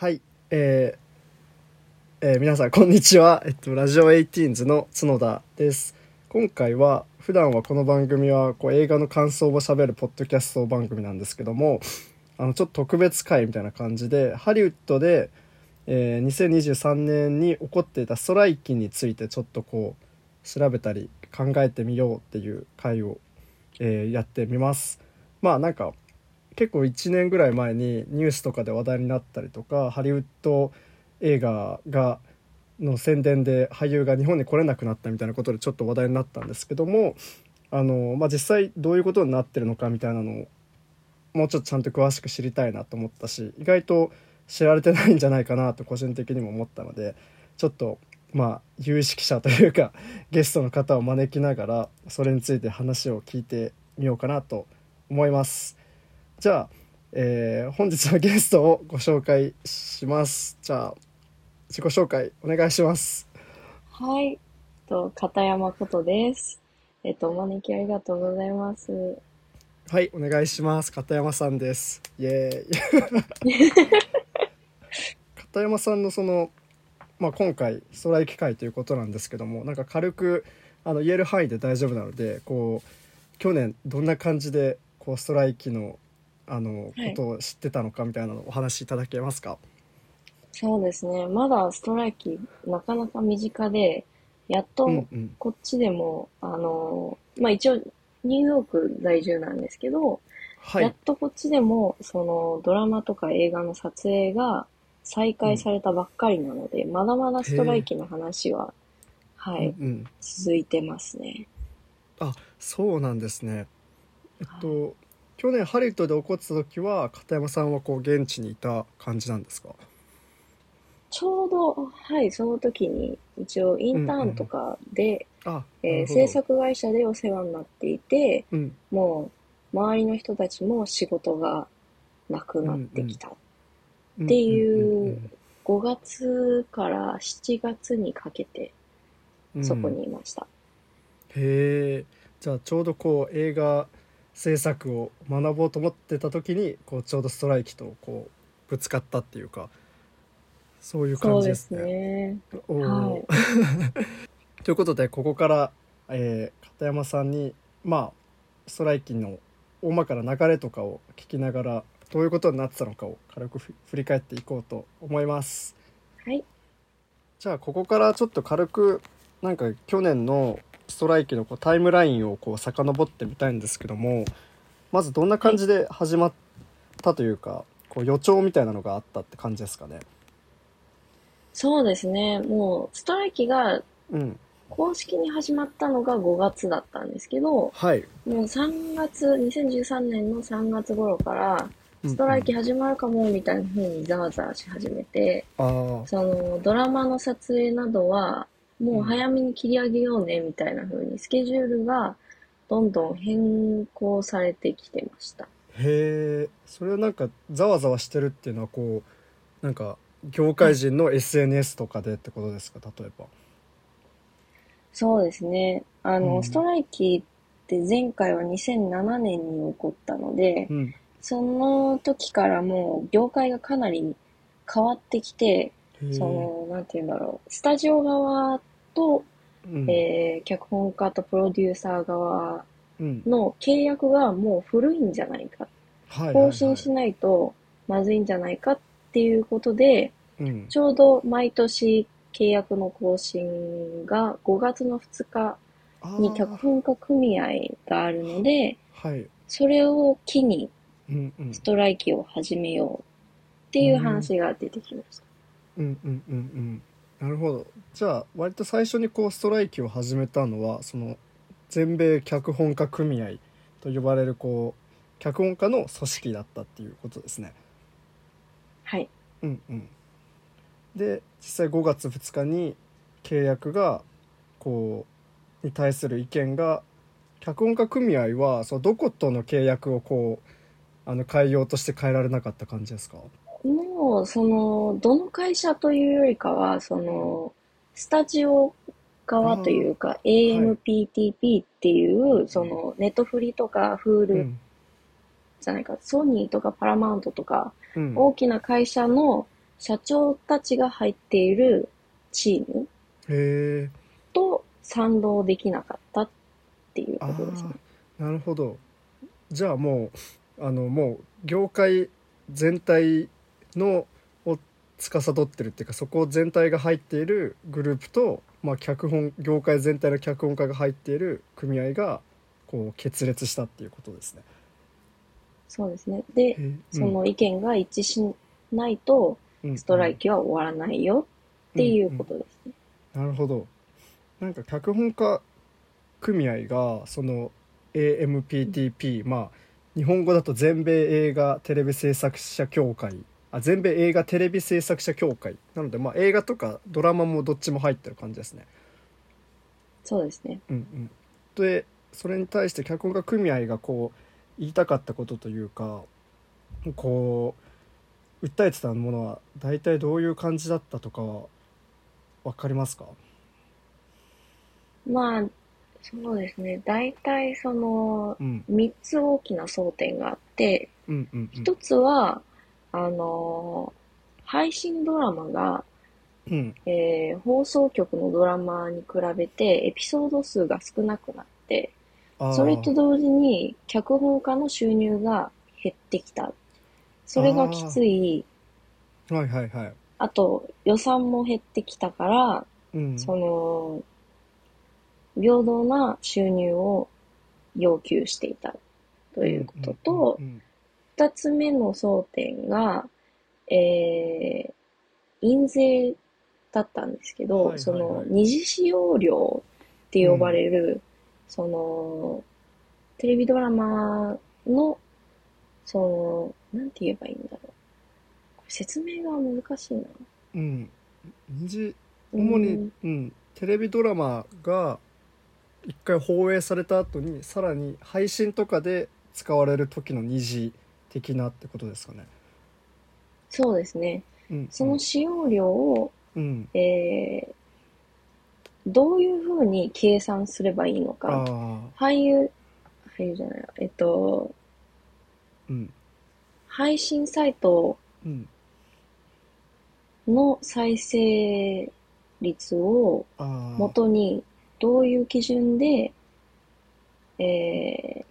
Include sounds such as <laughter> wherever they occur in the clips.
はい、えーえー皆さんこんにちは、えっと、ラジオエイティーンズの角田です。今回は普段はこの番組はこう映画の感想を喋るポッドキャスト番組なんですけどもあのちょっと特別会みたいな感じでハリウッドで、えー2023年に起こっていたストライキについてちょっとこう調べたり考えてみようっていう会を、えーやってみます。まあなんか結構1年ぐらい前にニュースとかで話題になったりとかハリウッド映画がの宣伝で俳優が日本に来れなくなったみたいなことでちょっと話題になったんですけどもあの、まあ、実際どういうことになってるのかみたいなのをもうちょっとちゃんと詳しく知りたいなと思ったし意外と知られてないんじゃないかなと個人的にも思ったのでちょっとまあ有識者というか <laughs> ゲストの方を招きながらそれについて話を聞いてみようかなと思います。じゃあ、えー本日のゲストをご紹介します。じゃあ自己紹介お願いします。はい。と、片山ことです。えっと、お招きありがとうございます。はい、お願いします。片山さんです。イエーイ。片山さんのその、まあ、今回ストライキ会ということなんですけども、なんか軽くあの言える範囲で大丈夫なので、こう去年どんな感じでこうストライキのあのはいことを知ってたのかみたいなのをお話しいただけますか？そうですね。まだストライキ、なかなか身近で、やっとうんうん。こっちでも、あの、まあ一応、ニューヨーク在住なんですけど、はい。やっとこっちでも、その、ドラマとか映画の撮影が再開されたばっかりなので、まだまだストライキの話は、はい、うんうん。続いてますね。あそうなんですね。えっと、去年ハリウッドで起こってた時は片山さんはこう現地にいた感じなんですか？ちょうど、はい、その時に、一応インターンとかで、あ、えーなるほど。制作会社でお世話になっていて、うん。もう周りの人たちも仕事がなくなってきた。うんっていううんうん5月から7月にかけてうんそこにいました。へえじゃあちょうどこう映画制作を学ぼうと思ってた時にこうちょうどストライキとこうぶつかったっていうかそういう感じですね。すね。はい。<laughs> ということでここから、えー片山さんにまあストライキの大まかな流れとかを聞きながらどういうことになってたのかを軽くふ振り返っていこうと思います。はい。じゃあここからちょっと軽くなんか去年のストライキのこうタイムラインをこう遡ってみたいんですけどもまずどんな感じで始まったというか、こう予兆みたいなのがあったって感じですかね？そうですね。もう、ストライキがうん、公式に始まったのが5月だったんですけど、はい。もう3月、2013年の3月頃から、ストライキ始まるかもみたいな風にざわざわし始めて、ああそのドラマの撮影などはもう早めに切り上げようねみたいな風にスケジュールがどんどん変更されてきてました。へえそれはなんかざわざわしてるっていうのはこうなんか業界人の SNS とかでってことですか？例えば。そうですね。あの、うん。ストライキって前回は2007年に起こったので、うん、その時からもう業界がかなり変わってきて、その、なんて言うんだろう、スタジオ側と、うん。えー脚本家とプロデューサー側うん。の契約がもう古いんじゃないか、はいはいはい。更新しないとまずいんじゃないかっていうことで、うん。ちょうど毎年契約の更新が5月の2日に脚本家組合があるので、はい、それを機にうんうん。ストライキを始めようっていう話が出てきました。うんうんうんうんなるほどじゃあ割と最初にこうストライキを始めたのはその全米脚本家組合と呼ばれるこう脚本家の組織だったっていうことですね。はい。うんうん、で実際5月2日に契約がこうに対する意見が脚本家組合はそうどことの契約をこうあの変えようとして変えられなかった感じですか？もう、その、どの会社というよりかは、その、スタジオ側というか、AMPTP っていう、その、ネットフリとか、フールうん。じゃないか、ソニーとかパラマウントとか、うん。大きな会社の社長たちが入っているチームと賛同できなかったっていうこあとですね。あなるほど。じゃあもうあのもう業界全体のを司ってるっていうかそこ全体が入っているグループと、まあ、脚本業界全体の脚本家が入っている組合がこう決裂したっていうことですね。そうですね。で、へその意見が一致しないと、ストライキは終わらないよっていうことですね。なるほどなんか脚本家組合がその AMPTP、まあ日本語だと全米映画テレビ制作者協会あ全米映画テレビ制作者協会なのでまあ映画とかドラマもどっちも入ってる感じですね。そうですね。うんうん、でそれに対して脚本家組合がこう言いたかったことというかこう訴えてたものは大体どういう感じだったとかは分かりますか？まあ、そうですね。大体その、うん3つ大きな争点があって、うんうんうん1つは、あの、配信ドラマが、うんえー放送局のドラマに比べてエピソード数が少なくなって、それと同時に脚本家の収入が減ってきた。それがきつい。はいはいはい。あと予算も減ってきたから、うん、その、平等な収入を要求していたということとう、ん二つ目の争点が、えー、印税だったんですけど、はいはいはい。その二次使用料って呼ばれる、その、テレビドラマの、その、なんて言えばいいんだろう。これ説明が難しいな。うん、二次主に、うん。テレビドラマが一回放映された後にさらに配信とかで使われる時の二次的なってことですかね。そうですね。うん、その使用料を、うん、えー、どういうふうに計算すればいいのあか。あ、俳優、俳優じゃないわえっと、うん、配信サイトうん、の再生率をああ、元にどういう基準で、えー、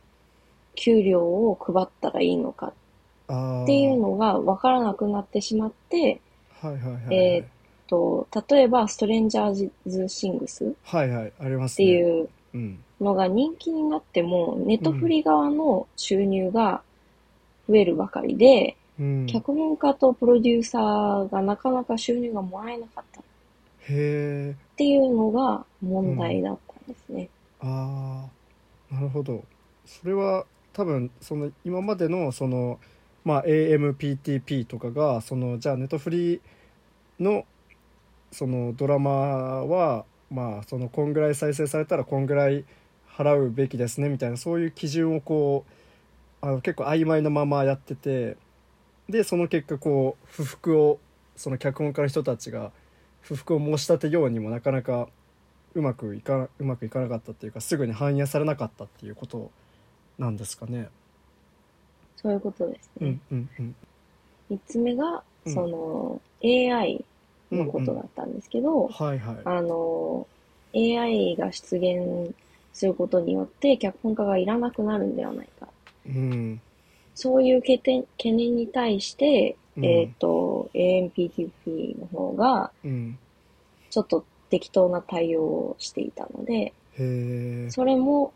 給料を配ったらいいのかっていうのが分からなくなってしまって、はいはいはいはい、えと例えばストレンジャーズ・シングスっはいはいありますてね。いううん、のが人気になっても、ネットフリ側の収入が増えるばかりで、うん、へ脚本家とプロデューサーがなかなか収入がもらえなかったっえ。ていうのが問題だったんですね。ああなるほど。それは多分その今までのその、まあ、AMPTP とかがそのじゃあネットフリのそのドラマはまあそのこんぐらい再生されたらこんぐらい払うべきですねみたいなそういう基準をこうあの結構曖昧なままやっててでその結果こう不服をその脚本家の人たちが不服を申し立てようにもなかなかうまくいかうまくいかなかったっていうかすぐに反映されなかったっていうことをなんですかね。そういうことですねうん。うんうん三つ目が、うんその AI のことだったんですけど、はいはい。あの、AI が出現することによって脚本家がいらなくなるんではないか。うんそういう懸念懸念に対して、うんえっ、と、AMPTP の方が、うんちょっと適当な対応をしていたので、へえそれも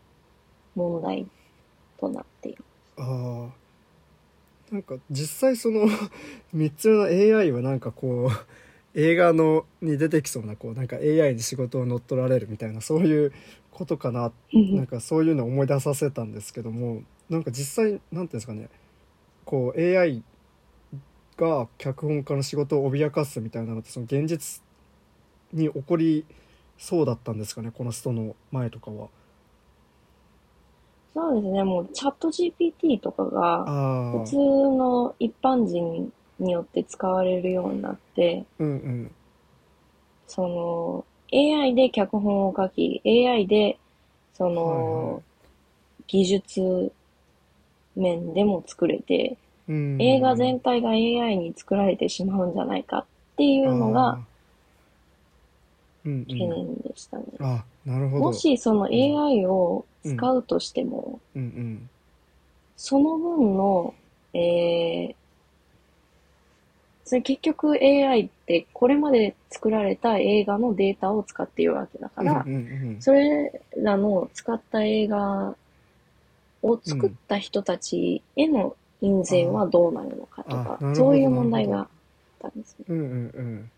問題となっている。ああなんか実際その <laughs> 3つ目の AI はなんかこう映画のに出てきそうなこうなんか AI に仕事を乗っ取られるみたいなそういうことかななんかそういうのを思い出させたんですけどもなんか実際なんていうんですかねこう AI が脚本家の仕事を脅かすみたいなのってその現実に起こりそうだったんですかねこのストの前とかは。そうですね、もうチャット GPT とかが普通の一般人によって使われるようになって、うんうん。その AI で脚本を書き、AI でその、はいはい。技術面でも作れて、うん。映画全体が AI に作られてしまうんじゃないかっていうのあがーうん懸うん。念でしたね。あなるほど。もしその AI を使うとしても、うん。うんその分の、えー、それ結局 AI ってこれまで作られた映画のデータを使っているわけだから、うんうんうん。それらの使った映画を作った人たちへの印税はどうなるのかとかそういう問題があったんですね。うんうんうん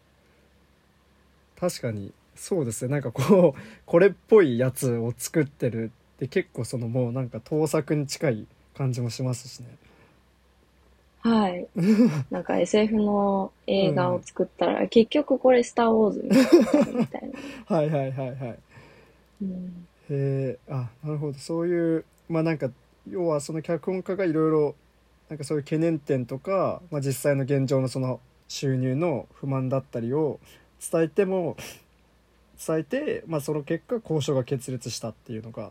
確かにそうですね。なんかこう <laughs> これっぽいやつを作ってるって結構そのもうなんか盗作に近い感じもしますしね。はい。<laughs> なんか SF の映画を作ったら、結局これスター・ウォーズみたいな。<laughs> はいはいはいはい。うん。へえあなるほど。そういうまあなんか要はその脚本家がいろいろなんかそういう懸念点とか、まあ、実際の現状のその収入の不満だったりを伝えても伝えて、まあ、その結果交渉が決裂したっていうのが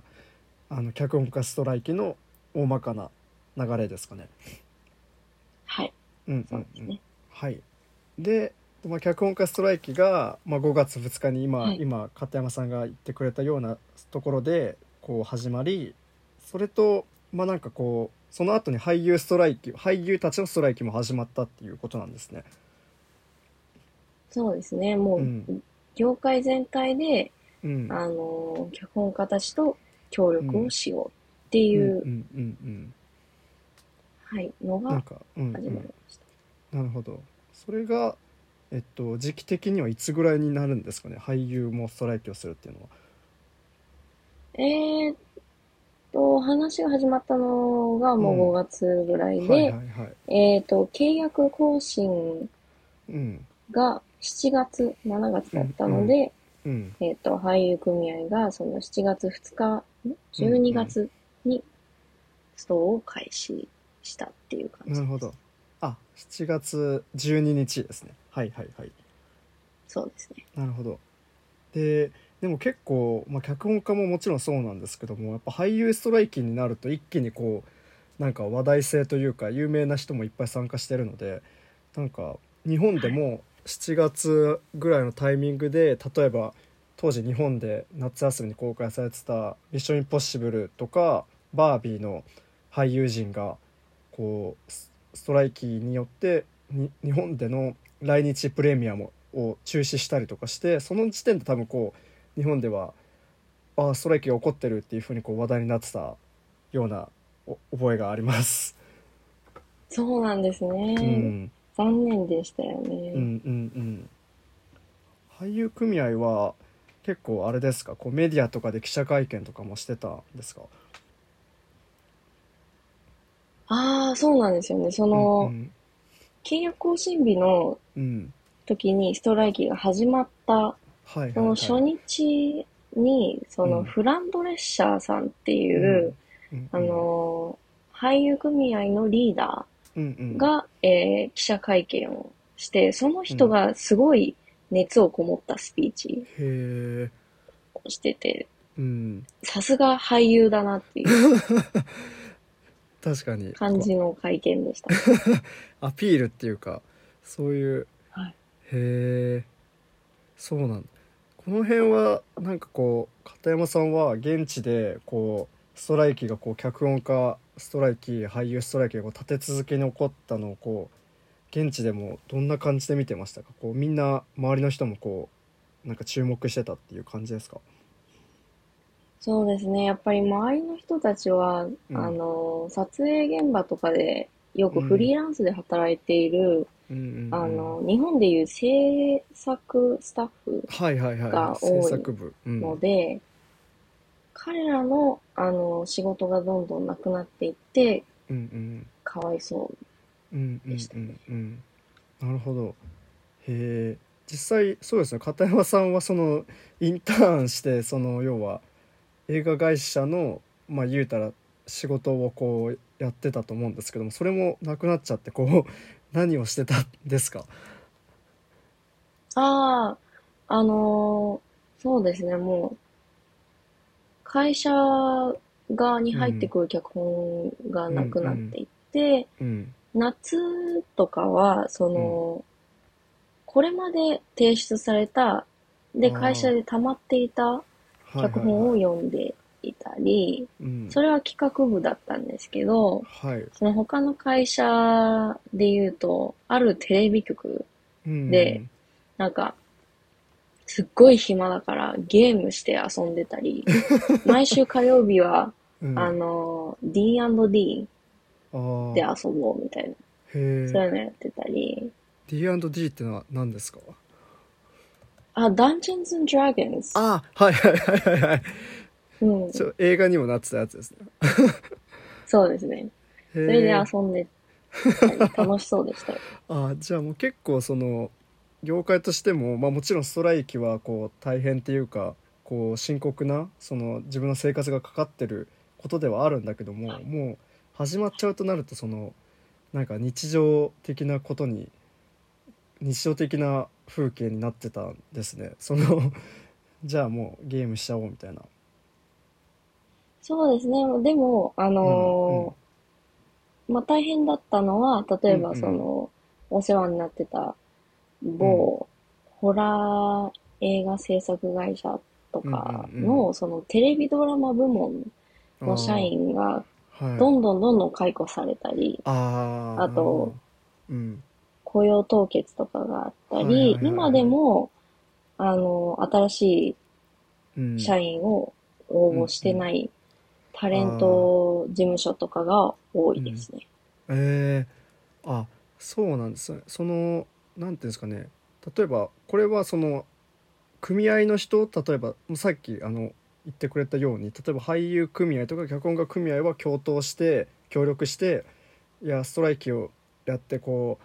あの脚本家ストライキの大まかな流れですかね。はい。うんうんうん。はい、で、まあ、脚本家ストライキが、まあ、5月2日に今、はい今片山さんが言ってくれたようなところでこう始まりそれとまあなんかこうその後に俳優ストライキ俳優たちのストライキも始まったっていうことなんですね。そうですね。もう、うん。業界全体で、うん、あの、脚本家たちと協力をしようっていう、うん。うん。うん。はい、のうん、なんがか、うん。うん。始まりました。なるほど。それが、えっと、時期的にはいつぐらいになるんですかね？俳優もストライキをするっていうのは。えーっと、話が始まったのがもう5月ぐらいで、はいはいはい。えーっと、契約更新うん。が7月、7月だったので、うんえーっと、俳優組合がその7月2日、ん？12月にストを開始したっていう感じです。なるほど。あ、7月12日ですね。はいはいはい。そうですね。なるほど。で、でも結構、まあ、脚本家ももちろんそうなんですけども、やっぱ俳優ストライキになると一気にこう、なんか話題性というか、有名な人もいっぱい参加してるので、なんか日本でも7月ぐらいのタイミングで、例えば当時日本で夏休みに公開されてた「ミッションインポッシブル」とかバービーの俳優陣がこうスストライキによってに日本での来日プレミアムを中止したりとかしてその時点で多分こう日本ではああストライキが起こってるっていうふうにこう話題になってたようなお覚えがあります。そうなんですね。うん残念でしたよね。うんうんうん。俳優組合は結構あれですか？こうメディアとかで記者会見とかもしてたんですか？ああ、そうなんですよね。その、うん契約更新日のうん時にストライキが始まった、はいはいはいその初日に、そのうん。フランドレッシャーさんっていう、うん。あのー、俳優組合のリーダうんうん。ーが、えー記者会見をして、その人がすごい熱をこもったスピーチをしてて、うん。さすが俳優だなっていう <laughs> 確かに。感じの会見でした。<laughs> アピールっていうかそういう。はい。へえそうなんだ。この辺はなんかこう片山さんは現地でこうストライキがこう脚本家ストライキ俳優ストライキがこう立て続けに起こったのをこう現地でもどんな感じで見てましたか？こうみんな周りの人もこうなんか注目してたっていう感じですか？そうですね。やっぱり周りの人たちは、うん。あの、撮影現場とかでよくフリーランスで働いている、うんうんうん。あの、日本でいう制作スタッフはいはいはい。が多い制作部。うん。ので、彼らの、あの、仕事がどんどんなくなっていって、うんうん。かわいそう。うんうんでしたね。うんうんなるほど。へえ。実際そうですね片山さんはそのインターンしてその要は映画会社のまあ言うたら仕事をこうやってたと思うんですけどもそれもなくなっちゃってこう <laughs> 何をしてたんですか？ああ、あのそうですね、もう、会社側に入ってくる脚本がなくなっていって、うん。夏とかは、その、これまで提出された、で、会社で溜まっていたはい脚本を読んでいたり、うん。それは企画部だったんですけど、はい。その他の会社で言うと、あるテレビ局、うんでなんか、すっごい暇だからゲームして遊んでたり、<laughs> 毎週火曜日は、うん。あの、D&D あー。で遊ぼうみたいな、へえそういうのやってたり、D&D ってのは何ですか？あ、Dungeons and Dragons。あはいはいはいはいはい。うん、ちょ映画にもなってたやつですね。<laughs> そうですね。そそれで遊んでたり、楽しそうでしたよ。<laughs> あじゃあもう結構その業界としても、まあ、もちろんストライキはこう大変っていうかこう深刻なその自分の生活がかかってることではあるんだけども、もう始まっちゃうとなるとそのなんか日常的なことに日常的な風景になってたんですねその <laughs> じゃあもうゲームしちゃおうみたいな。そうですね。でも、あのーまあ、大変だったのは、例えばうんうんその、お世話になってた某、ホラー映画制作会社とかうんうんの、そのテレビドラマ部門の社員がどんどんどんどん解雇されたり、あー。あと、うん、雇用凍結とかがあったりは、い今でも、あの、新しうん。い社員を応募してないタレント事務所とかが多いですね。えー、あそうなんですね。そのなんていうんですかね。例えばこれはその組合の人例えばさっきあの言ってくれたように例えば俳優組合とか脚本家組合は共闘して協力していやストライキをやってこ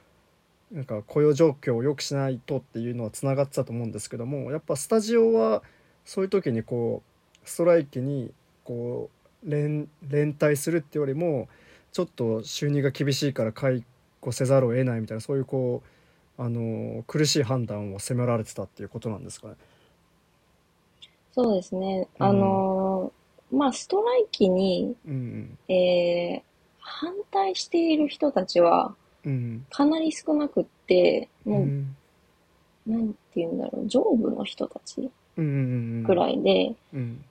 うなんか雇用状況を良くしないとっていうのはつながってたと思うんですけどもやっぱスタジオはそういう時にこうストライキにこう連連帯するってよりもちょっと収入が厳しいから解雇せざるを得ないみたいなそういうこうあの苦しい判断を迫られてたっていうことなんですかね。そうですね。うん。あのーまあ、ストライキに、うんえー反対している人たちはうんかなり少なくって、うんもう、うん。なんて言うんだろう、上部の人たちくらいで、うん。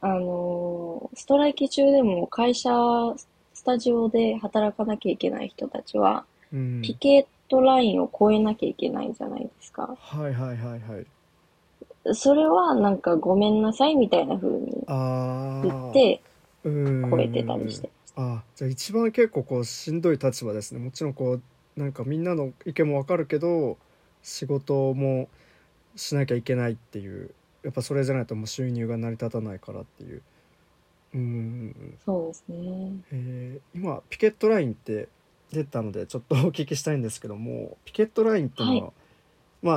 あのーストライキ中でも会社、スタジオで働かなきゃいけない人たちは、うん。ピケットラインを越えなきゃいけないじゃないですか。はいはいはいはい。それはなんかごめんなさいみたいな風にああ言って越超えてたりして。あじゃあ一番結構こうしんどい立場ですねもちろんこうなんかみんなの意見もわかるけど仕事もしなきゃいけないっていうやっぱそれじゃないともう収入が成り立たないからっていううんそうですね。えー今ピケットラインって出たのでちょっとお聞きしたいんですけどもピケットラインっていうのは、はま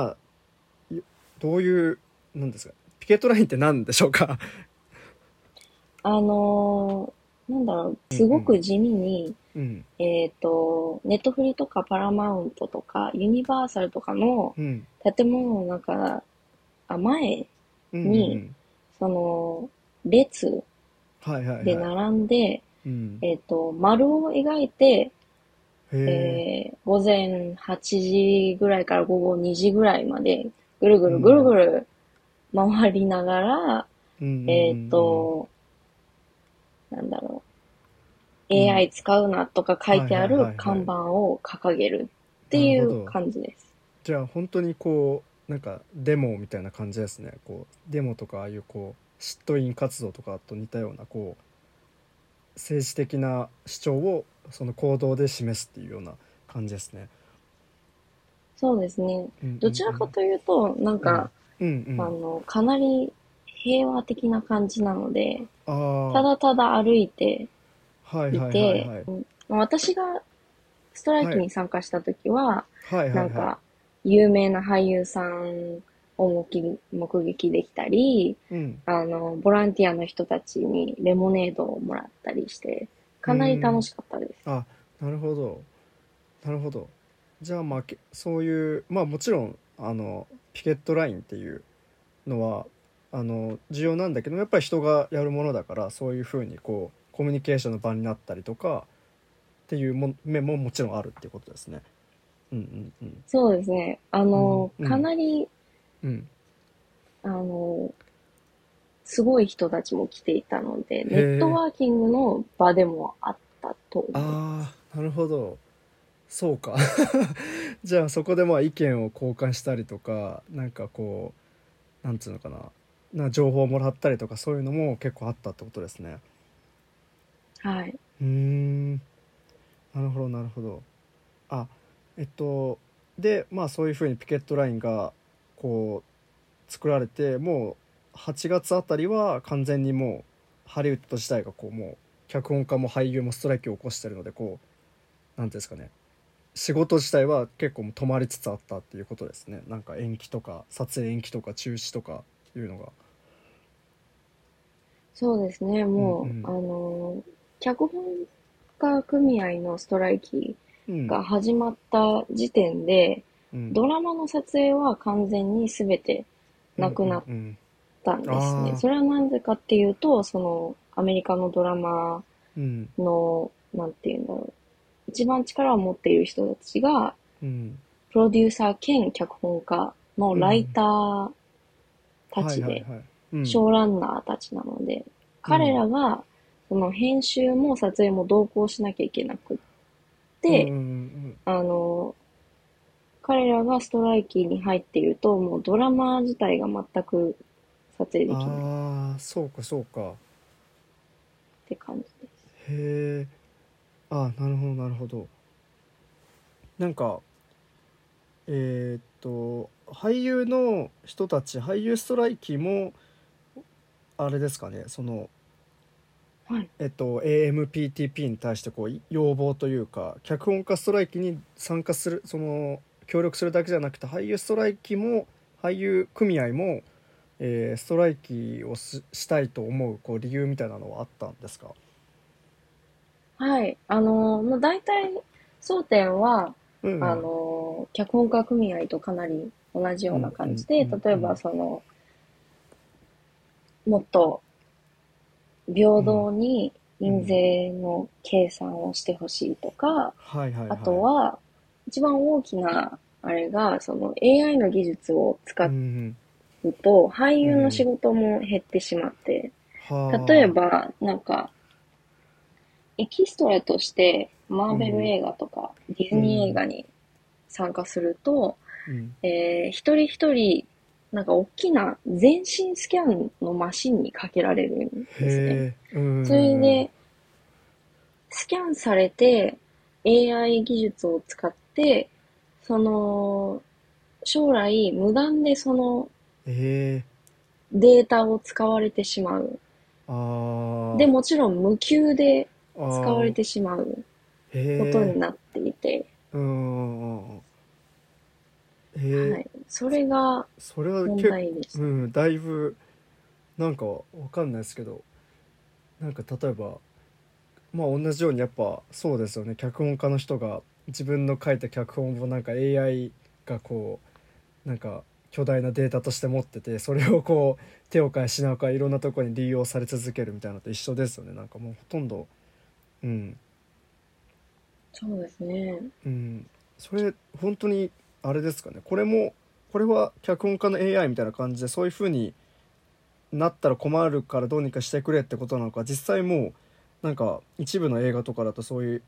あいどういうなんですかピケットラインって何でしょうか？<laughs> あのーなんだろう、すごく地味に、うん。えっと、ネットフリとかパラマウントとかユニバーサルとかのうん。建物の中、あ、前、うんにうん。その、列はいはいはい。で並んで、うん。えっと、丸を描いて、へええー午前8時ぐらいから午後2時ぐらいまで、ぐるぐるぐるぐる回りながら、えっと、なんだろう、うん AI 使うなとか書いてあはいはいはいはい。る看板を掲げるっていなるほど。う感じです。じゃあ本当にこうなんかデモみたいな感じですね。こうデモとかああいうこう嫉妬員活動とかと似たようなこう政治的な主張をその行動で示すっていうような感じですね。そうですね。どちらかというと、なんか、うん。うんあの、かなり平和的な感じなので、ただただ歩いてはいて私がストライキに参加した時は、なんか、有名な俳優さんを目目撃できたり、うん。あの、ボランティアの人たちにレモネードをもらったりして、かなり楽しかったです。あなるほどなるほどじゃあまあけそういうまあもちろんあのピケットラインっていうのはあの重要なんだけどやっぱり人がやるものだからそういうふうにこうコミュニケーションの場になったりとかっていうも面ももちろんあるっていうことですね。うんうんそうですね。あの、うんうんかなり、うんうんあの、すごい人たちも来ていたので、ネットワーキングの場でもあったと思う。ああなるほど。そうか。<laughs> じゃあそこでまあ意見を交換したりとかなんかこうなんつうのかな。な情報をもらったりとかそういうのも結構あったってことですね。はい。うーん。なるほどなるほど。あえっとでまあそういうふうにピケットラインがこう作られてもう8月あたりは完全にもうハリウッド自体がこうもう脚本家も俳優もストライキを起こしてるのでこうなんていうんですかね。仕事自体は結構もう止まりつつあったっていうことですね。なんか延期とか撮影延期とか中止とかいうのが。そうですね。もう、うんうん。あの、脚本家組合のストライキうん。が始まった時点で、うん。ドラマの撮影は完全に全てなくなっうんうんたんですね。それはなぜかっていうと、その、アメリカのドラマうん。の、なんていうんだろう。一番力を持っている人たちが、うん。プロデューサー兼脚本家のライターたちで、はいはいはい。うん。ショーランナーたちなので、彼らが、その編集も撮影も同行しなきゃいけなくって、うんうん。あの、彼らがストライキに入っていると、もうドラマ自体が全く撮影でうんきないっああそうかそうかて感じです。へえあなるほどなるほどなんかえーっと俳優の人たち俳優ストライキもあれですかねそのはい。えっと AMPTP に対してこう要望というか脚本家ストライキに参加するその協力するだけじゃなくて俳優ストライキも俳優組合も、えーストライキをししたいと思うこう理由みたいなのはあったんですか？はい。あの、もう大体、争点は、うんうん。あの、脚本家組合とかなり同じような感じで、うんうんうん例えばその、もっと平等に印税の計算をしてほしいとか、あとは、一番大きな、あれが、その AI の技術を使うと、俳優の仕事も減ってしまって、例え、ば、なんか、エキストラとして、マーベル映画とか、ディズニー映画に参加すると、うん。えー一人一人、なんか大きな全身スキャンのマシンにかけられるんですね。へえ、うん、それで、スキャンされて、AI 技術を使って、その、将来無断でそのえデータを使われてしまう。ー、ああで、もちろん無給で使使われてしまう。ことになっていて、うんうんうん。へえ、はい。それが問それは結構題でした。うん、だいぶなんかわかんないですけど。なんか例えばまあ同じようにやっぱそうですよね。脚本家の人が自分の書いた脚本をなんか AI がこうなんか巨大なデータとして持っててそれをこう手を変え品を変えいろんなところに利用され続けるみたいなのと一緒ですよね。なんかもうほとんどうん。そうですね。うん。それ本当にあれですかね。これもこれは脚本家の AI みたいな感じでそういう風になったら困るからどうにかしてくれってことなのか実際もうなんか一部の映画とかだとそういう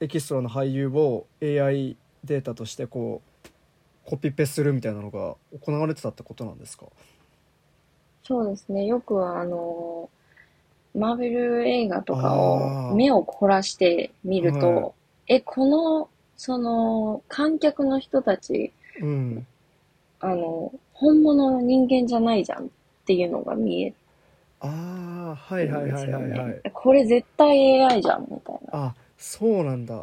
エキストラの俳優を AI データとしてこうコピペするみたいなのが行われてたってことなんですか？そうですね。よくあの、マーベル映画とかを目を凝らして見ると、はい。え、この、その、観客の人たち、うん。あの、本物の人間じゃないじゃんっていうのが見えああはいはいはいはいはい。これ絶対 AI じゃんみたいな。あそうなんだ。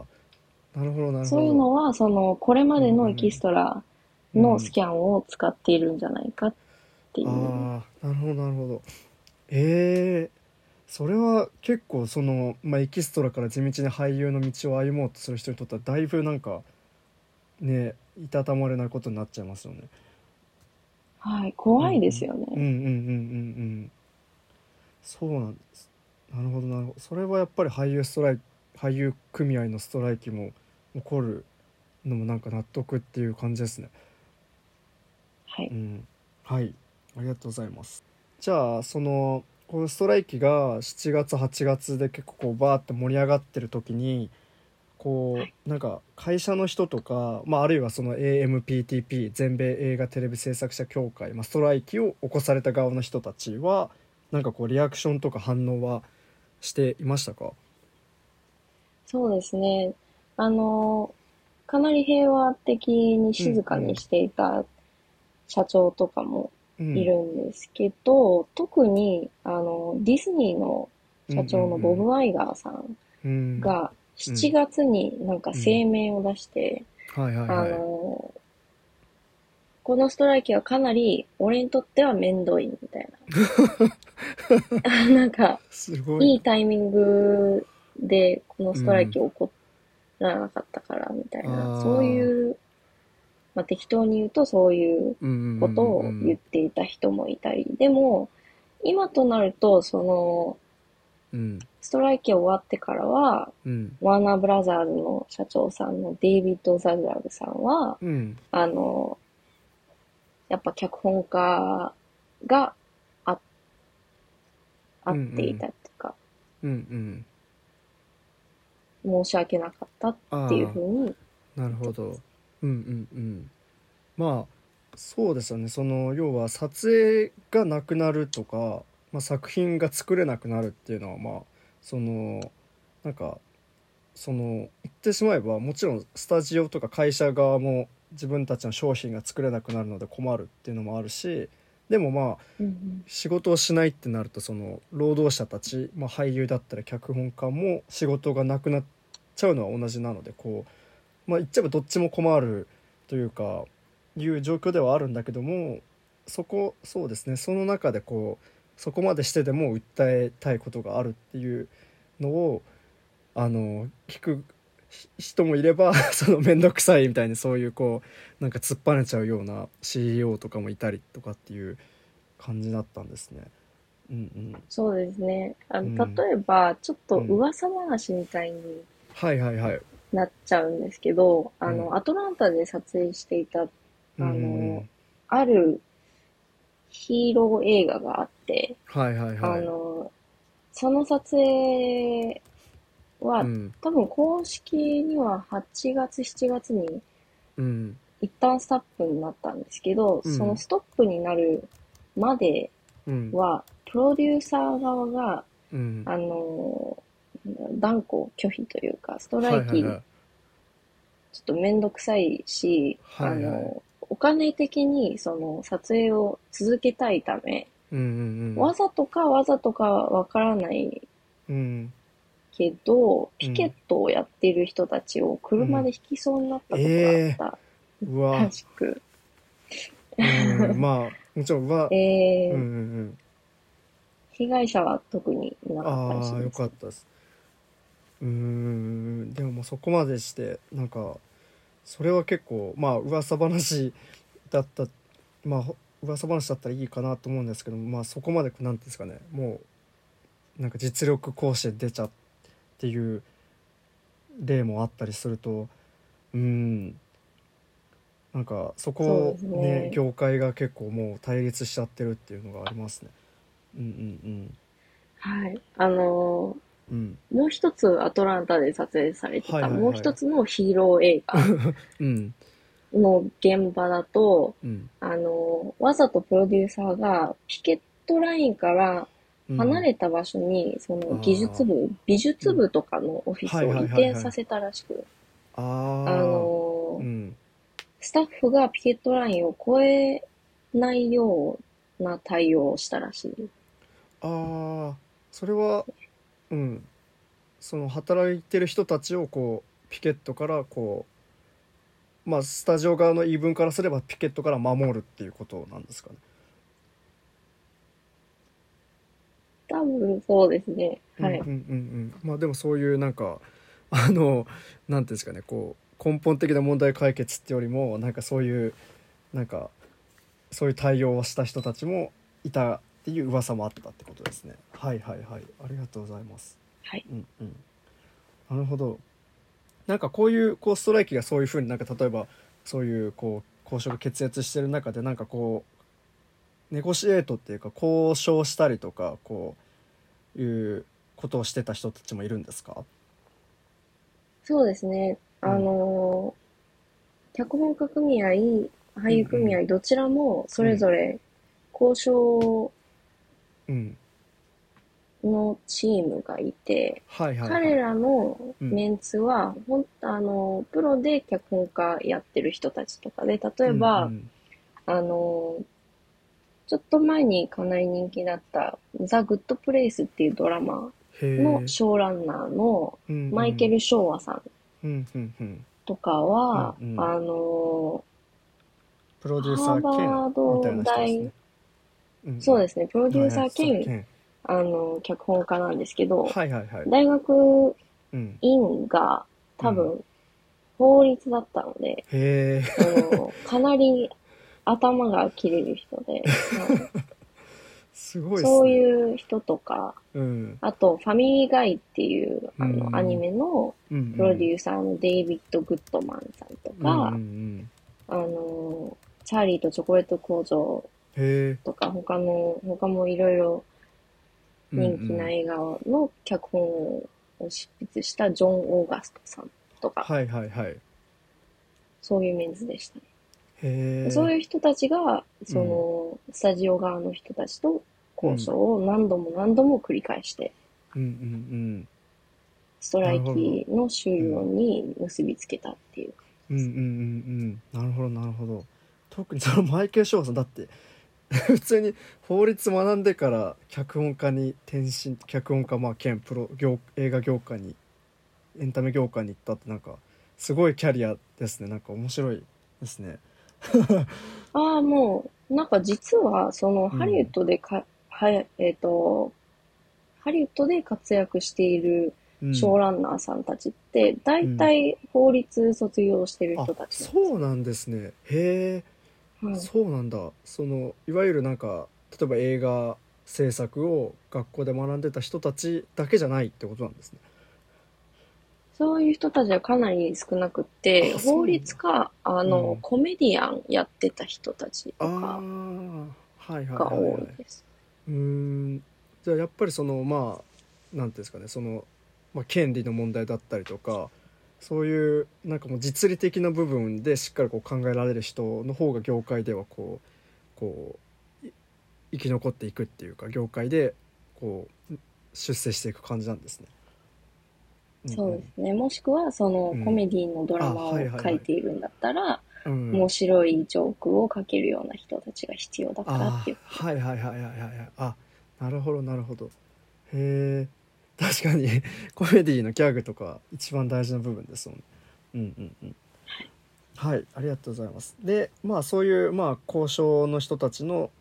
なるほどなるほど。そういうのは、その、これまでのエキストラのスキャンを使っているんじゃないかっていう。ああなるほどなるほどええそれは結構その、まあ、エキストラから地道に俳優の道を歩もうとする人にとってはだいぶなんかねいたたまれないことになっちゃいますよね。はい、怖いですよね。うんうんうんうんうんそうなんですなるほどなるほどそれはやっぱり俳優ストライ俳優組合のストライキも起こるのもなんか納得っていう感じですね。はい。うん、はいありがとうございます。じゃあそのこのストライキが7月8月で結構こうバーって盛り上がってる時にこう、はいなんか会社の人とか、まあ、あるいはその AMPTP 全米映画テレビ制作者協会、まあ、ストライキを起こされた側の人たちはなんかこうリアクションとか反応はしていましたか？そうですね。あの、かなり平和的に静かにしていた社長とかもうん。いるんですけど、特に、あの、ディズニーの社長のボブ・ワイガーさんうん。が7月になんか声明を出して、あの、このストライキはかなり俺にとってはめんどいみたいな。<laughs> なんか、い。いいタイミングでこのストライキ起こらなかったからみたいあな、ー。そういう、まあ、適当に言うとそういうこことを言っていた人もいたり、でも、今となると、その、うん。ストライキ終わってからは、うん。ワーナーブラザーズの社長さんのデイビッド・ザグラブさんは、うん。あの、やっぱ脚本家があ、あっていたっていうか、うんうん。申し訳なかったっていうふうに、なるほど。うんうんうん。まあそうですよね。その要は撮影がなくなるとか、まあ、作品が作れなくなるっていうのはまあそのなんかその言ってしまえばもちろんスタジオとか会社側も自分たちの商品が作れなくなるので困るっていうのもあるしでもまあうんうん仕事をしないってなるとその労働者たち、まあ、俳優だったり脚本家も仕事がなくなっちゃうのは同じなのでこうまあ言っちゃえばどっちも困るというかいう状況ではあるんだけどもそこそうですねその中でこうそこまでしてでも訴えたいことがあるっていうのをあの聞くひ人もいれば <laughs> その面倒くさいみたいにそういうこうなんか突っぱねちゃうような CEO とかもいたりとかっていう感じだったんですね。うんうん、そうですね。あうんの例えば、ちょっと噂話みたいにはいはいはい。なっちゃうんですけど、あうの、アトランタで撮影していた、あうん。の、あるヒーロー映画があって、はいはいはい。あの、その撮影は、うん。多分公式には8月、7月にうん。一旦ストップになったんですけど、うん。そのストップになるまでうん。は、プロデューサー側が、うん。あの、断固拒否というか、ストライキ、ちょっとめんどくさいし、はいはい。あの、お金的にその撮影を続けたいため、うんうんうん。わざとかわざとかわからないうん。けど、ピケットをやっている人たちを車で引きそうになったことがあった。うわ。らしく、うんまあもちろんは <laughs> えー。うんうんうん。被害者は特にいなかったらしああよ。かったですうーんでももうそこまでしてなんかそれは結構まあ噂話だったまあほ噂話だったらいいかなと思うんですけどまあそこまでなんていうんですかねもうなんか実力行使で出ちゃっていう例もあったりするとうんなんかそこをねね業界が結構もう対立しちゃってるっていうのがありますね。うんうんはい。あのうんうん。もう一つアトランタで撮影されてた、はいはいはい。もう一つのヒーロー映画。<laughs> うん。の現場だと、うん。あの、わざとプロデューサーがピケットラインからうん。離れた場所に、その技術部、美術部とかのオフィスを移転させたらしく、あのう、ん。スタッフがピケットラインを越えないような対応をしたらしい。ああそれはうんその働いてる人たちをこうピケットからこうまあスタジオ側の言い分からすればピケットから守るっていうことなんですかね。多分そうですね。はい。うんうんうんうんまあでもそういうなんかあのなんていうんですかねこう根本的な問題解決ってよりもなんかそういうなんかそういう対応をした人たちもいたっていう噂もあったってことですね。はいはいはいありがとうございます。はい。うんうん。なるほどなんかこういうこうストライキがそういうふうになんか例えばそういうこう交渉が決裂してる中でなんかこうネゴシエートっていうか交渉したりとかこういうことをしてた人たちもいるんですか？そうですね。うんあの、脚本家組合、俳優組合、どちらもそれぞれ交渉うん。のチームがいて、はいはいはい。彼らのうんメンツは、ほんあの、プロで脚本家やってる人たちとかで、例えば、うんあの、ちょっと前にかなり人気だった、ザ・グッド・プレイスっていうドラマのショーランナーのマイケル・シュアさん。うんうんうん。とかは、うんうん。あの、プロデューサー兼みたいな人ですね。うんそうですね、プロデューサーはい兼、はいあの、脚本家なんですけど、はいはいはい。大学うん。院が多う分、法律だったので、の、かなり頭が切れる人で、は <laughs> いすごいね。そういう人とか、うん。あと、ファミリーガイっていう、あうん。の、アニメのうんプロデューサーのデイビッド・グッドマンさんとうんか、うん。あの、チャーリーとチョコレート工場とか、他の、他もいろいろ人気な映画の脚本を執筆したジョン・オーガストさんとか、はいはいはい。そういうメンズでしたね。へえそういう人たちが、その、スタジオ側の人たちと交渉を何度も何度も繰り返して、うんうんストライキの終了に結びつけたっていう。うんうんうんうん。うんなるほどなるほど。特にそのマイケル・ショーさんだって <laughs> 普通に法律学んでから脚本家に転身脚本家まあ兼プロ業映画業界にエンタメ業界に行ったってなんかすごいキャリアですね。なんか面白いですね。<laughs> ああ、もう、なんか実は、その、ん。ハリウッドでか、はや、えっと、ハリウッドで活躍しているうん。ショーランナーさんたちって、大体法律卒業してるあ人たちなんそうなんですね。へえはい。そうなんだ。そのいわゆるなんか例えば映画制作を学校で学んでた人たちだけじゃないってことなんですね。そういう人たちはかなり少なくって、法律か、あの、うん。コメディアンやってた人たちとかはいはいがはい、はい。多いです。うーん。じゃあやっぱりそのまあなんていうんですかね。その、まあ、権利の問題だったりとかそういうなんかもう実利的な部分でしっかりこう考えられる人の方が業界ではこうこうい生き残っていくっていうか業界でこう出世していく感じなんですね。そうですね。もしくは、そのうんコメディのドラマを書いているんだったら、うん、面白いジョークを書けるような人たちが必要だからあっていう。はいはいはいはいはいはいあなるほどなるほどへえ確かに。<laughs> コメディのギャグとか一番大事な部分ですもんね。うんうんうん。はい。ありがとうございます。でまあそういうまあ交渉の人たちの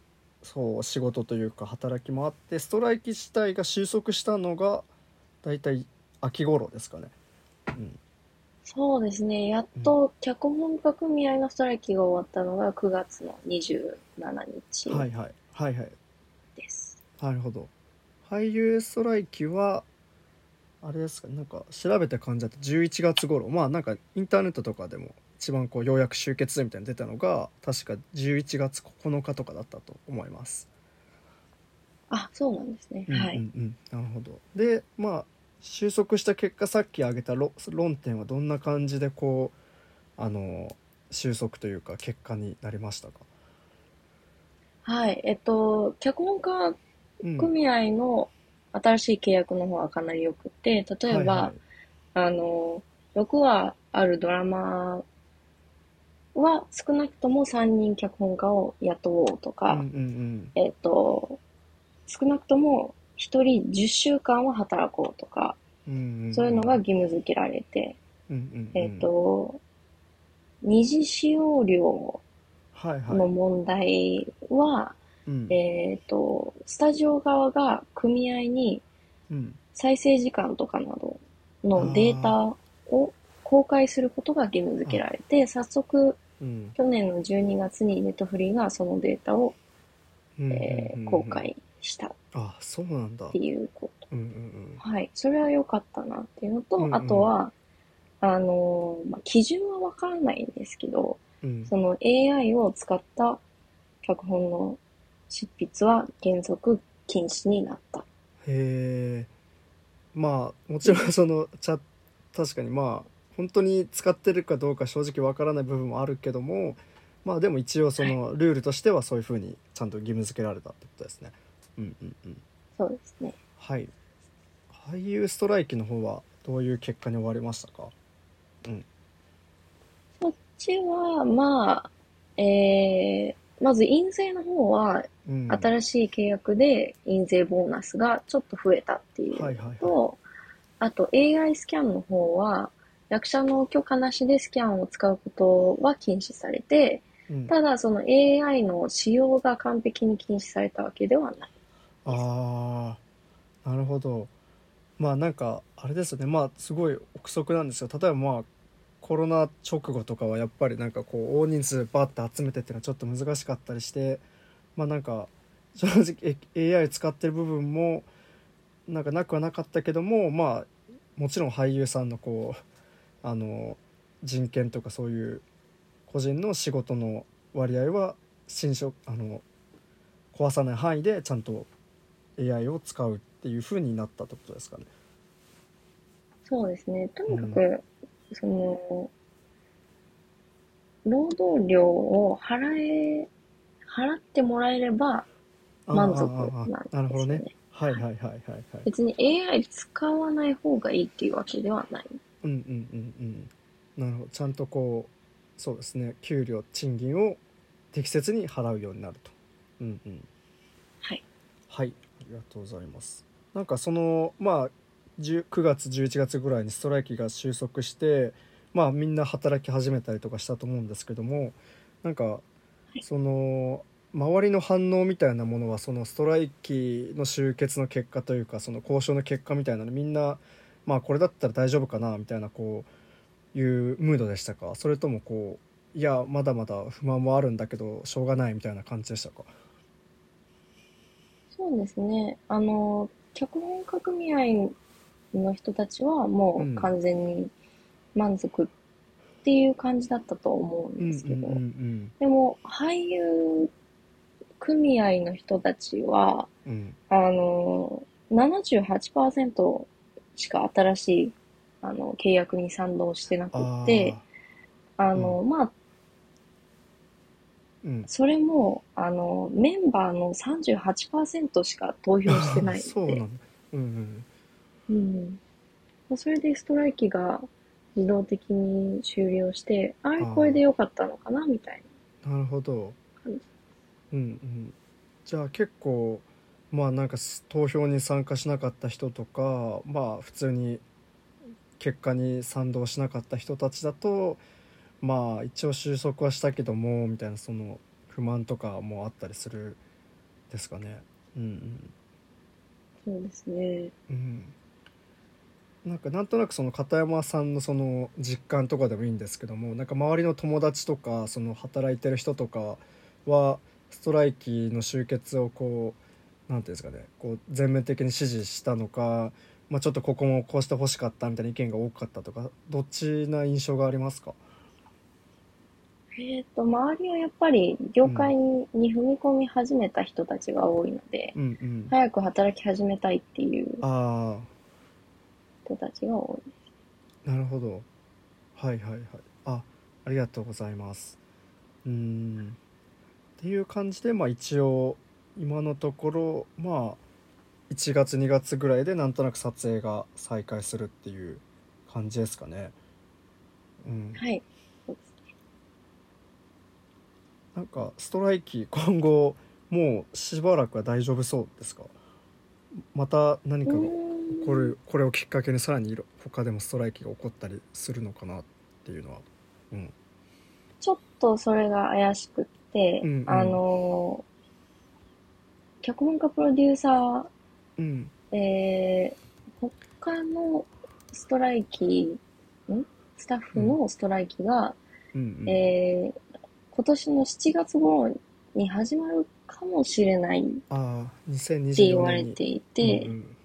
そう仕事というか働きもあってストライキ自体が収束したのが大体秋頃ですかね。うん。そうですね。やっと脚本家組合のストライキが終わったのが9月の27日はいはい。はいはい。です。なるほど俳優ストライキはあれですかねなんか調べた感じだと11月頃まあなんかインターネットとかでも一番こうようやく終結みたいに出たのが確か11月9日とかだったと思います。あ、そうなんですね。はい。うんうんうん、なるほどでまあ収束した結果さっき挙げた論論点はどんな感じでこうあの収束というか結果になりましたか、はい。えっと、脚本家うん組合の新しい契約の方はかなり良くて、例えば、はいはい。あの、6話あるドラマは少なくとも3人脚本家を雇おうとか、うんうんえっと、少なくとも1人10週間は働こうとか、うんうんうん。そういうのが義務付けられて、うんうんうん。えっと、二次使用料の問題は、うん。えっと、スタジオ側が組合にうん。再生時間とかなどのデータを公開することが義務付けられて、早速、うん。去年の12月にネットフリーがそのデータを、うんえーうんうん。公開したっあそうなんだ。ていうこと。うんうんはい。それは良かったなっていうのと、うんうん。あとは、あのーまあ、基準はわからないんですけど、うん。うんその AI を使った脚本の執筆は原則禁止になった。へえまあもちろんそのチャ確かにまあ本当に使ってるかどうか正直わからない部分もあるけどもまあでも一応そのルールとしてはそういうふうにちゃんと義務付けられたってことですね。うんうんうん。そうですね。はい。俳優ストライキの方はどういう結果に終わりましたか？こっちは、まあ、えー、まず印税の方は、うん。新しい契約で印税ボーナスがちょっと増えたっていうはいはいはい。のと、あと AI スキャンの方は、役者の許可なしでスキャンを使うことは禁止されて、うん、ただその AI の使用が完璧に禁止されたわけではない。ああなるほど。まあなんかあれですね。まあすごい憶測なんですよ。例えばまあコロナ直後とかはやっぱりなんかこう大人数バッて集めてっていうのはちょっと難しかったりしてまあなんか正直え AI 使ってる部分もなんかなくはなかったけどもまあもちろん俳優さんのこうあの人権とかそういう個人の仕事の割合は侵食あの壊さない範囲でちゃんと AI を使うっていう風になったってことですかね。そうですね。とにかく、その、労働量を払え、払ってもらえれば満足なんですなるほどね。はいはいはいはいはい。別に AI 使わない方がいいっていうわけではない。うんうんうんうん。なるほど。ちゃんとこうそうですね給料賃金を適切に払うようになると。うんうん。はい。はいありがとうございます。なんかそのまあ10 9月11月ぐらいにストライキが収束してまあみんな働き始めたりとかしたと思うんですけどもなんかその周りの反応みたいなものはそのストライキの終結の結果というかその交渉の結果みたいなのみんなまあこれだったら大丈夫かなみたいなこういうムードでしたか？それともこういやまだまだ不満もあるんだけどしょうがないみたいな感じでしたか？そうですね。あの、脚本家組合の人たちはもうん。う完全に満足っていう感じだったと思うんですけど、うんうんうんでも俳優組合の人たちは、うん。うんあの、78%しか新しいあの契約に賛同してなくて、ー。あの、まあ、うん。それも、あの、メンバーの38%しか投票してないので、うんうんうん。それでストライキが自動的に終了して、あれこれでよかったのかなみたいなるほどうんうんじゃあ結構まあなんかす投票に参加しなかった人とかまあ普通に結果に賛同しなかった人たちだとまあ一応収束はしたけどもみたいなその不満とかもあったりするですかねうんな。そうですね。うんうんなんかなんとなくその片山さんのその実感とかでもいいんですけどもなんか周りの友達とかその働いてる人とかはストライキの終結をこうなんていうんですかねこう全面的に支持したのか、まあ、ちょっとここもこうしてほしかったみたいな意見が多かったとかどっちな印象がありますか？えっと、周りはやっぱり業界に踏み込み始めた人たちが多いので、うん。うん、早く働き始めたいっていうあ人たちが多い。あなるほど。はいはいはい。あありがとうございます。うーん。っていう感じでまあ一応今のところまあ1月2月ぐらいでなんとなく撮影が再開するっていう感じですかね。うん。はい。なんかストライキ今後もうしばらくは大丈夫そうですか？また何かがうーんこれこれをきっかけにさらにいろ他でもストライキが起こったりするのかなっていうのは。うん。ちょっとそれが怪しくって、うんうん。あの、脚本家プロデューサうん。ー、えー、他のストライキ、ん？スタッフのストライキが、うんうん。えー、今年の7月頃に始まるかもしれないってああ2024年に言われていて、うん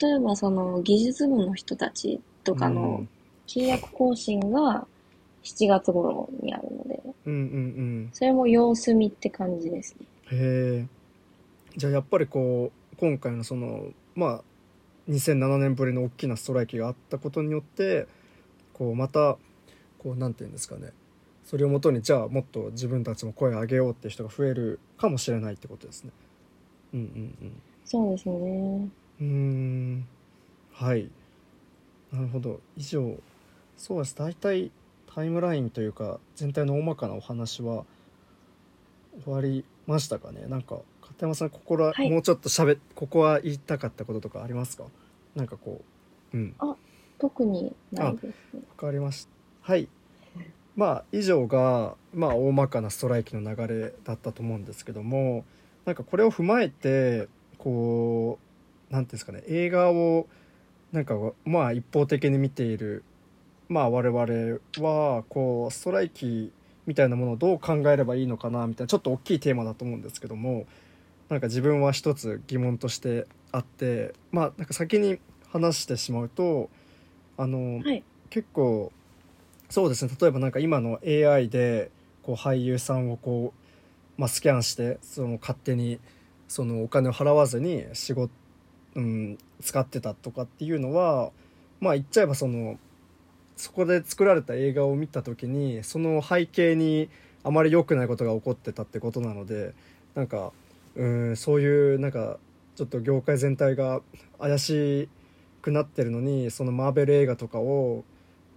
例えばその技術部の人たちとかの契約更新が7月頃にあるので、うんうんうんそれも様子見って感じですね。へえじゃあやっぱりこう今回のそのまあ2007年ぶりの大きなストライキがあったことによってこうまたこうなんていうんですかねそれをもとにじゃあもっと自分たちも声を上げようっていう人が増えるかもしれないってことですね。うんうんそうですね。うん。はい。なるほど。以上。そうです。大体タイムラインというか全体の大まかなお話は終わりましたかね。なんか片山さんここら、はい。もうちょっとしゃべここは言いたかったこととかありますか？なんかこううん。特にないですね。わかりました。はい。まあ以上がまあ大まかなストライキの流れだったと思うんですけどもなんかこれを踏まえてこうなんていうんですかね映画をなんかまあ一方的に見ているまあ我々はこうストライキみたいなものをどう考えればいいのかなみたいなちょっと大きいテーマだと思うんですけどもなんか自分は一つ疑問としてあってまあなんか先に話してしまうとあの、はい。結構そうですね例えばなんか今の AI でこう俳優さんをこう、まあ、スキャンしてその勝手にそのお金を払わずに仕事、うん、使ってたとかっていうのはまあ言っちゃえばそのそこで作られた映画を見た時にその背景にあまり良くないことが起こってたってことなのでなんかうんそういうなんかちょっと業界全体が怪しくなってるのにそのマーベル映画とかを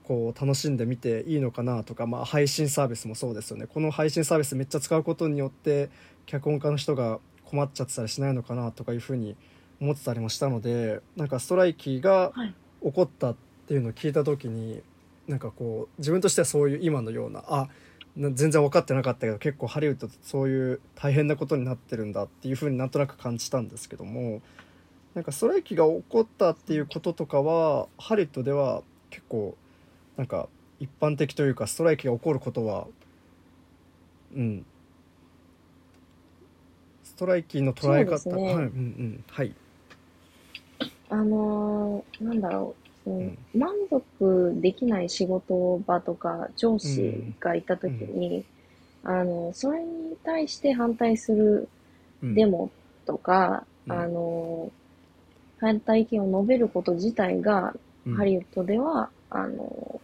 こう楽しんで見ていいのかなとか、まあ、配信サービスもそうですよね。この配信サービスめっちゃ使うことによって脚本家の人が困っちゃってたりしないのかなとかいうふうに思ってたりもしたのでなんかストライキがはい。起こったっていうのを聞いた時になんかこう自分としてはそういう今のようなあな全然分かってなかったけど結構ハリウッドってそういう大変なことになってるんだっていうふうになんとなく感じたんですけどもなんかストライキが起こったっていうこととかはハリウッドでは結構なんか一般的というかストライキが起こることはうん。ストライキの捉え方、ね。はいうんうん。はいあのーなんだろう。そのうん。満足できない仕事場とか上司がいたときに、あの、それに対して反対するうん。デモとか、うん。あの、反対意見を述べること自体が、うん。ハリウッドでは、あの、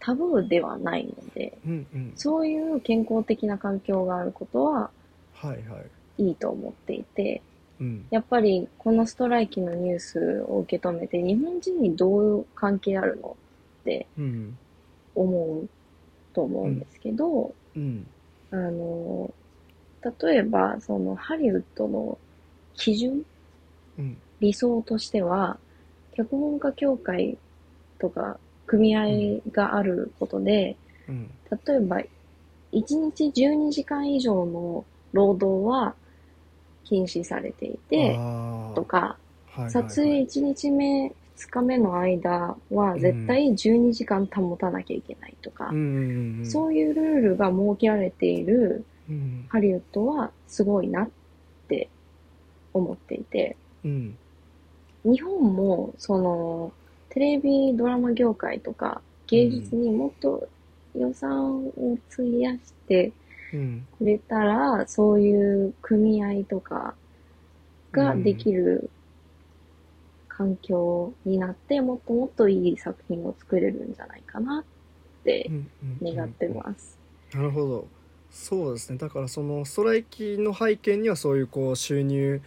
タブーではないので、うんうん。そういう健康的な環境があることははいはい。いいと思っていて、うん。やっぱりこのストライキのニュースを受け止めて、日本人にどう関係あるのってうん。思うと思うんですけど、うん。あの、例えば、そのハリウッドの基準うん理想としては、脚本家協会とか組合があることで、うん。例えば、1日12時間以上の労働は禁止されていて、とか、はいはいはい。撮影1日目、2日目の間は絶対12時間保たなきゃいけないとかうん、そういうルールが設けられているうん。ハリウッドはすごいなって思っていて、うん。日本もそのテレビドラマ業界とか芸術にもっと予算を費やしてうんくれたら、そういう組合とかができる環境になって、もっともっといい作品を作れるんじゃないかなってうん。うん願ってます。なるほど。そうですね。だからそのストライキの背景にはそういうこう収入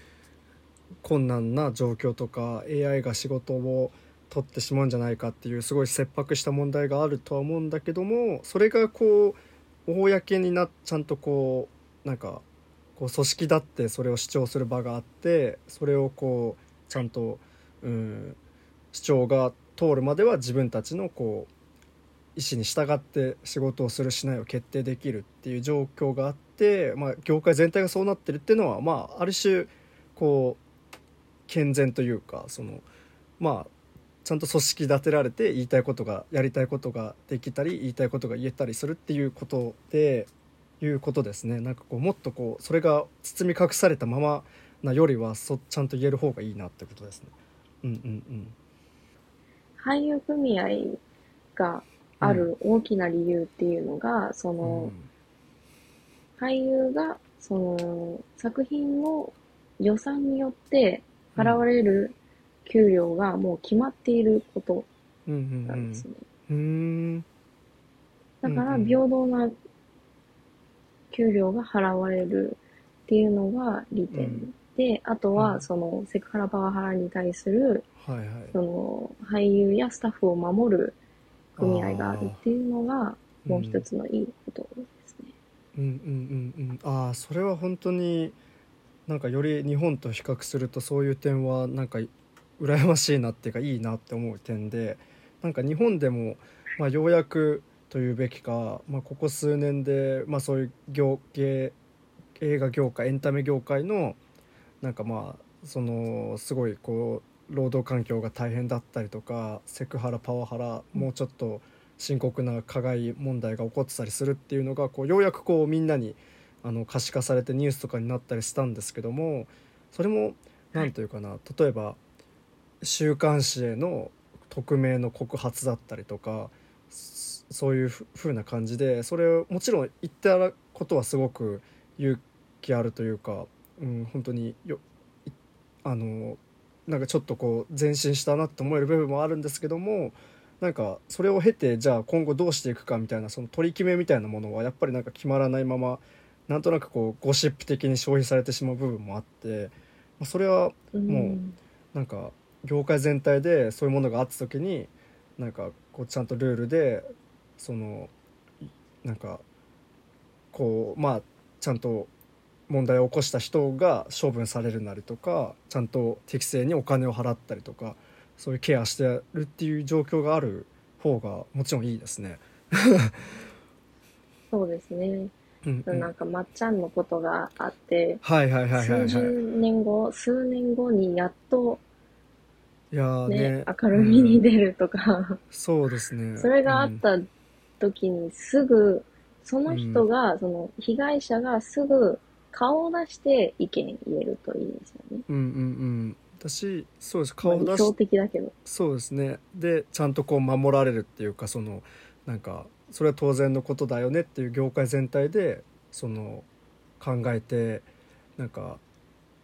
困難な状況とか AI が仕事を取ってしまうんじゃないかっていうすごい切迫した問題があるとは思うんだけどもそれがこう公になちゃんとこうなんかこう組織だってそれを主張する場があってそれをこうちゃんと、うん、主張が通るまでは自分たちのこう意思に従って仕事をするしないを決定できるっていう状況があって、まあ、業界全体がそうなってるっていうのは、まあ、ある種こう健全というかそのまあちゃんと組織立てられて言いたいことがやりたいことができたり言いたいことが言えたりするっていうことでいうことですねなんかこうもっとこうそれが包み隠されたままなよりはそちゃんと言える方がいいなってことですね。うんうん俳優組合がある大きな理由っていうのが、そうん。の、俳優が、その、作品の予算によって払われる給料がもう決まっていることなんですね。うん。うん。だから、平等な給料が払われるっていうのが利点。うんで、あとうは、んその、セクハラパワハラに対する、はいはい。その、俳優やスタッフを守る組合があるっていうのが、もう一つのいいことですね。うんうんうんうんああそれは本当になんかより日本と比較するとそういう点はなんか羨ましいなっていうかいいなって思う点でなんか日本でも、まあ、ようやくというべきか、まあ、ここ数年で、まあ、そういう業芸映画業界エンタメ業界のなんかまあそのすごいこう労働環境が大変だったりとかセクハラパワハラもうちょっと深刻な加害問題が起こってたりするっていうのがこうようやくこうみんなにあの可視化されてニュースとかになったりしたんですけどもそれも何というかな、例えば週刊誌への匿名の告発だったりとかそそういうふ風な感じでそれをもちろん言ってあることはすごく勇気あるというか、うん、本当によいあのなんかちょっとこう前進したなって思える部分もあるんですけどもなんかそれを経てじゃあ今後どうしていくかみたいなその取り決めみたいなものはやっぱりなんか決まらないままなんとなくこうゴシップ的に消費されてしまう部分もあってまあそれはうん。もなんか業界全体でそういうものがあった時になんかこうちゃんとルールでそのいなんかこうまあちゃんと問題を起こした人が処分されるなりとかちゃんと適正にお金を払ったりとかそういうケアしてやるっていう状況がある方がもちろんいいですね。<laughs> そうですね。うんうんなんか、まっちゃんのことがあって、はいはいはいはいはい。数十年後、数年後にやっといやーね、ね明るみにうん出るとか、そうですね。<laughs> それがあっうん。た時にすぐ、その人が、その被害者がすぐ顔を出して意見言えるといいですよね。うんうんうん。私そうです。まあ顔出し理想的だけど。そうですね。でちゃんとこう守られるっていうかそのなんかそれは当然のことだよねっていう業界全体でその考えてなんか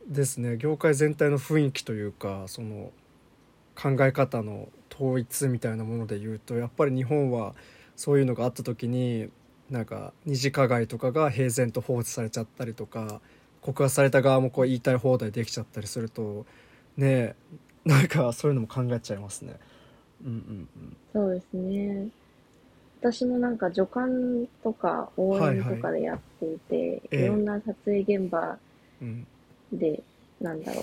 ですね。業界全体の雰囲気というかその考え方の統一みたいなもので言うとやっぱり日本はそういうのがあった時になんか二次加害とかが平然と放置されちゃったりとか告発された側もこう言いたい放題できちゃったりするとねえなんかそういうのも考えちゃいますね。うんうんそうですね。私もなんか助監とか応援とかでやっていて、ええ。いろんな撮影現場うん。で、なんだろ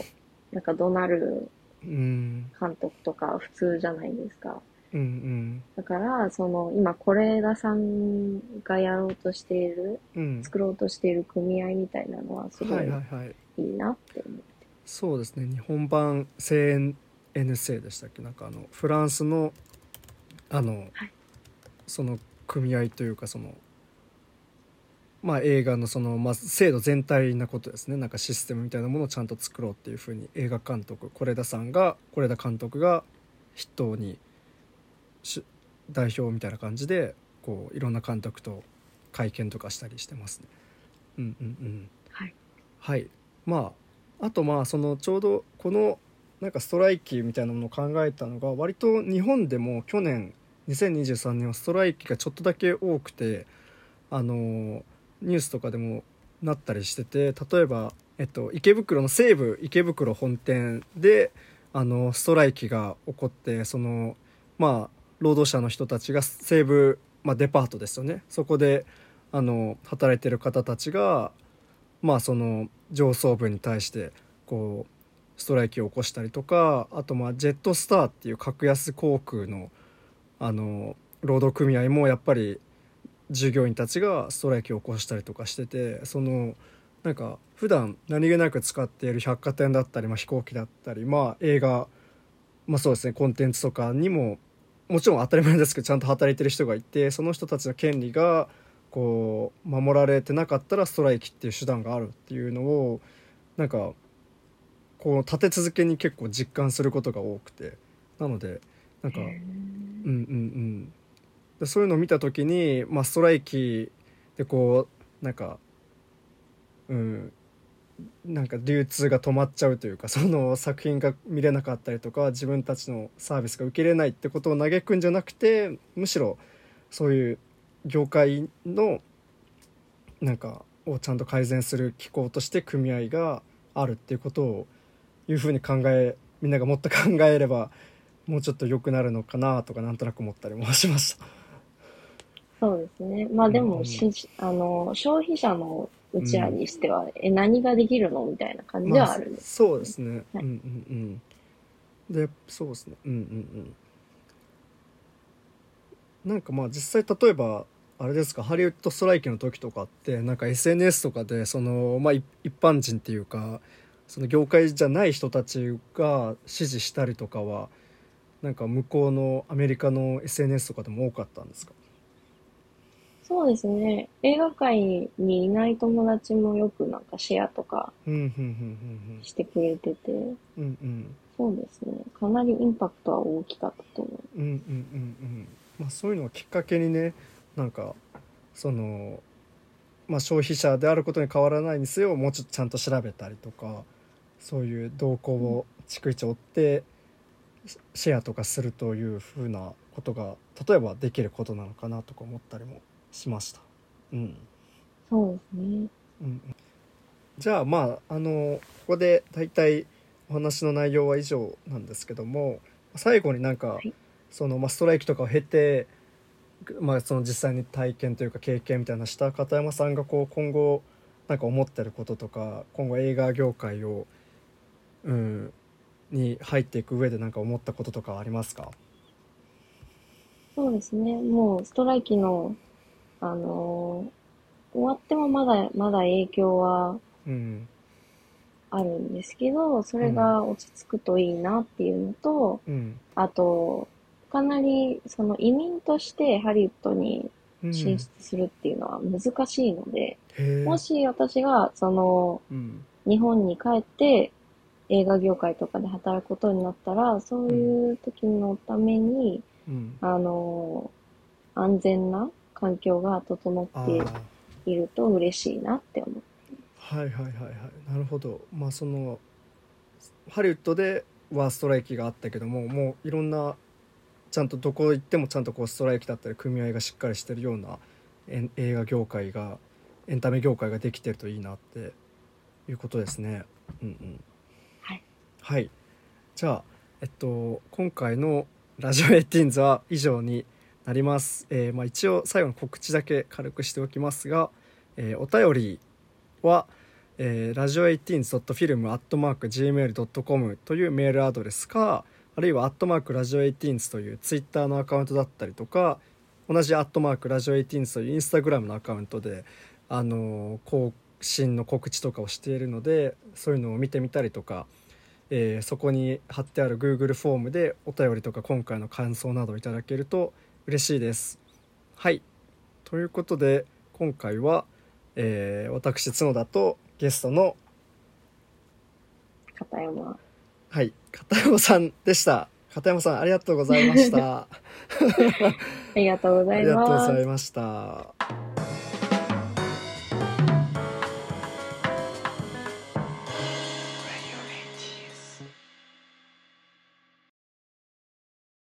う、なんか怒鳴るうん監督とか普通じゃないですか。うんうん。だから、その、今、是枝さんがやろうとしている、うん。作ろうとしている組合みたいなのはすごはいいはいはい。いいなって思って。そうですね。日本版 CNC でしたっけ？なんかあのフランスのあの、はい。その組合というかそのまあ映画のその、まあ、制度全体なことですねなんかシステムみたいなものをちゃんと作ろうっていうふうに映画監督是枝さんが是枝監督が筆頭にし代表みたいな感じでこういろんな監督と会見とかしたりしてますね。うんうんうんはい。はい、まああとまあそのちょうどこのなんかストライキみたいなものを考えたのが割と日本でも去年2023年はストライキがちょっとだけ多くてあのニュースとかでもなったりしてて例えば、えっと、池袋の西武池袋本店であのストライキが起こってそのまあ労働者の人たちが西武、まあ、デパートですよね。そこであの働いてる方たちがまあその上層部に対してこうストライキを起こしたりとかあとまあジェットスターっていう格安航空のあの労働組合もやっぱり従業員たちがストライキを起こしたりとかしててそのなんか普段何気なく使っている百貨店だったり、まあ、飛行機だったり、まあ、映画、まあ、そうですねコンテンツとかにももちろん当たり前ですけどちゃんと働いてる人がいてその人たちの権利がこう守られてなかったらストライキっていう手段があるっていうのをなんかこう立て続けに結構実感することが多くて。なのでなんかうんうんうんそういうのを見た時に、まあ、ストライキでこうなんかうんなんか流通が止まっちゃうというかその作品が見れなかったりとか自分たちのサービスが受けれないってことを嘆くんじゃなくてむしろそういう業界のなんかをちゃんと改善する機構として組合があるっていうことをいうふうに考えみんながもっと考えればもうちょっと良くなるのかなとかなんとなく思ったりもしました。そうですね。まあでも、うん、あの消費者のうちらにしては、うん、え何ができるのみたいな感じではあるんです、ねまあ、そうですね。はい、うんうんうん。でそうですね。うんうんうん。なんかまあ実際例えばあれですかハリウッドストライキの時とかってなんか SNS とかでそのまあ一般人っていうかその業界じゃない人たちが支持したりとかはなんか向こうのアメリカの SNS とかでも多かったんですか？そうですね。映画界にいない友達もよくなんかシェアとかしてくれてて、うんうん、そうですね。かなりインパクトは大きかったと思う。うんうん。うんうんまあ、そういうのをきっかけにねなんかその、まあ、消費者であることに変わらないにせよもうちょっとちゃんと調べたりとかそういう動向を逐一追ってシェアとかするというふうなことが例えばできることなのかなとか思ったりもしました。うん、そうですね、うん、じゃあまああのここで大体お話の内容は以上なんですけども最後になんか、はい、そのまあ、ストライキとかを経て、まあ、その実際に体験というか経験みたいなした片山さんがこう今後なんか思ってることとか今後映画業界を、うん、に入っていく上で何か思ったこととかありますか？そうですね。もうストライキのあのー、終わってもまだまだ影響はあるんですけど、それが落ち着くといいなっていうのと、うん、あとかなりその移民としてハリウッドに進出するっていうのは難しいので、うん、もし私がその、うん、日本に帰って映画業界とかで働くことになったら、そういう時のために、あの、安全な環境が整っていると嬉しいなって思う。はいはいはいはい。なるほど。まあそのハリウッドではストライキがあったけどももういろんなちゃんとどこ行ってもちゃんとこうストライキだったり組合がしっかりしてるような映画業界がエンタメ業界ができてるといいなっていうことですね。うんうん、はい、はい、じゃあ、えっと、今回の「ラジオエイティーンズ」は以上になります。えー、まあ、一応最後の告知だけ軽くしておきますが、えー、お便りは、えー、ラジオエイティーンズ .film.gmail.com というメールアドレスかあるいはアットマークラジオエイティーンズというツイッターのアカウントだったりとか同じアットマークラジオエイティーンズというインスタグラムのアカウントであの更新の告知とかをしているのでそういうのを見てみたりとか、えー、そこに貼ってある Google フォームでお便りとか今回の感想などいただけると嬉しいです。はい。ということで今回は、えー、私角田とゲストの片山。はい。片山さんでした。片山さんありがとうございました。<laughs> ありがとうございます。ありがとうございました